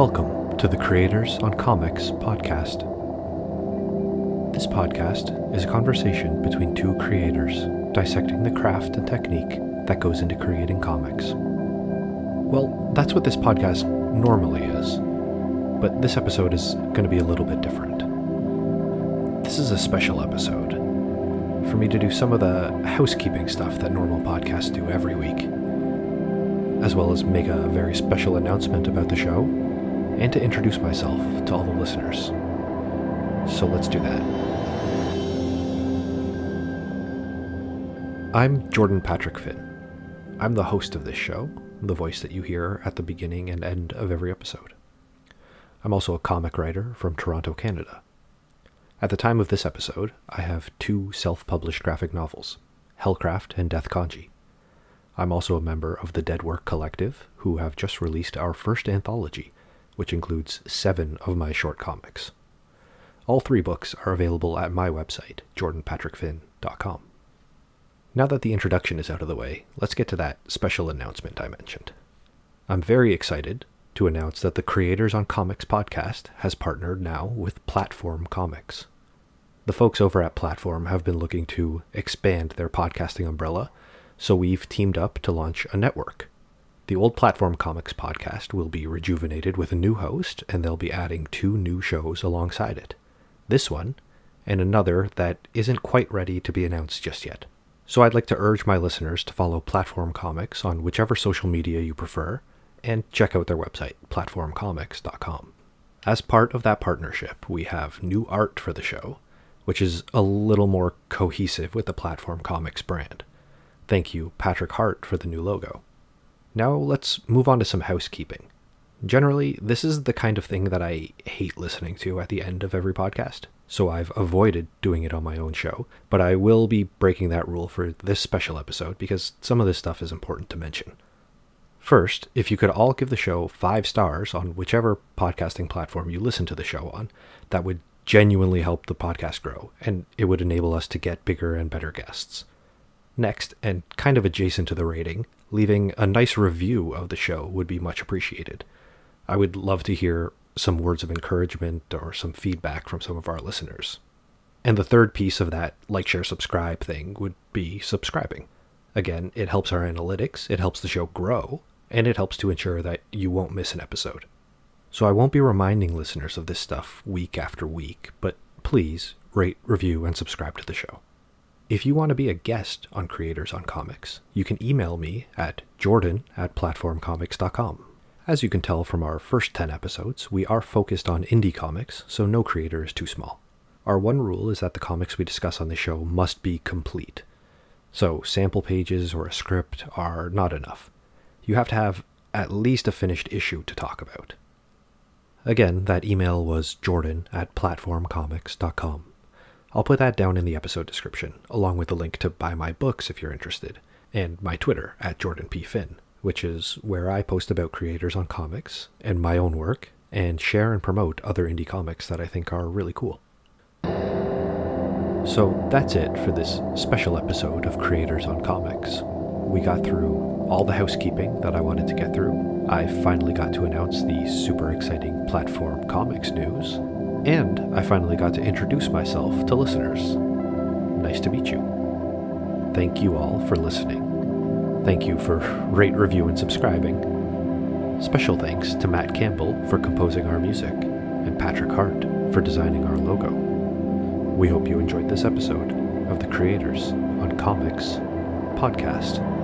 Welcome to the Creators on Comics podcast. This podcast is a conversation between two creators dissecting the craft and technique that goes into creating comics. Well, that's what this podcast normally is, but this episode is going to be a little bit different. This is a special episode for me to do some of the housekeeping stuff that normal podcasts do every week, as well as make a very special announcement about the show and to introduce myself to all the listeners. So let's do that. I'm Jordan Patrick Finn. I'm the host of this show, the voice that you hear at the beginning and end of every episode. I'm also a comic writer from Toronto, Canada. At the time of this episode, I have two self published graphic novels Hellcraft and Death Kanji. I'm also a member of the Dead Work Collective, who have just released our first anthology, which includes seven of my short comics. All three books are available at my website, jordanpatrickfinn.com. Now that the introduction is out of the way, let's get to that special announcement I mentioned. I'm very excited to announce that the Creators on Comics podcast has partnered now with Platform Comics. The folks over at Platform have been looking to expand their podcasting umbrella, so we've teamed up to launch a network. The old Platform Comics podcast will be rejuvenated with a new host, and they'll be adding two new shows alongside it. This one, and another that isn't quite ready to be announced just yet. So I'd like to urge my listeners to follow Platform Comics on whichever social media you prefer, and check out their website, platformcomics.com. As part of that partnership, we have new art for the show, which is a little more cohesive with the Platform Comics brand. Thank you, Patrick Hart, for the new logo. Now let's move on to some housekeeping. Generally, this is the kind of thing that I hate listening to at the end of every podcast, so I've avoided doing it on my own show, but I will be breaking that rule for this special episode because some of this stuff is important to mention. First, if you could all give the show five stars on whichever podcasting platform you listen to the show on, that would genuinely help the podcast grow, and it would enable us to get bigger and better guests. Next, and kind of adjacent to the rating, leaving a nice review of the show would be much appreciated. I would love to hear some words of encouragement or some feedback from some of our listeners. And the third piece of that like, share, subscribe thing would be subscribing. Again, it helps our analytics, it helps the show grow, and it helps to ensure that you won't miss an episode. So I won't be reminding listeners of this stuff week after week, but please rate, review, and subscribe to the show. If you want to be a guest on Creators on Comics, you can email me at jordan at platformcomics.com. As you can tell from our first 10 episodes, we are focused on indie comics, so no creator is too small. Our one rule is that the comics we discuss on the show must be complete. So, sample pages or a script are not enough you have to have at least a finished issue to talk about. Again, that email was jordan at platformcomics.com. I'll put that down in the episode description, along with the link to buy my books if you're interested, and my Twitter at Jordan P. Finn, which is where I post about creators on comics and my own work, and share and promote other indie comics that I think are really cool. So that's it for this special episode of Creators on Comics. We got through all the housekeeping that I wanted to get through. I finally got to announce the super exciting platform comics news, and I finally got to introduce myself to listeners. Nice to meet you. Thank you all for listening. Thank you for rate, review, and subscribing. Special thanks to Matt Campbell for composing our music, and Patrick Hart for designing our logo. We hope you enjoyed this episode of the Creators on Comics podcast.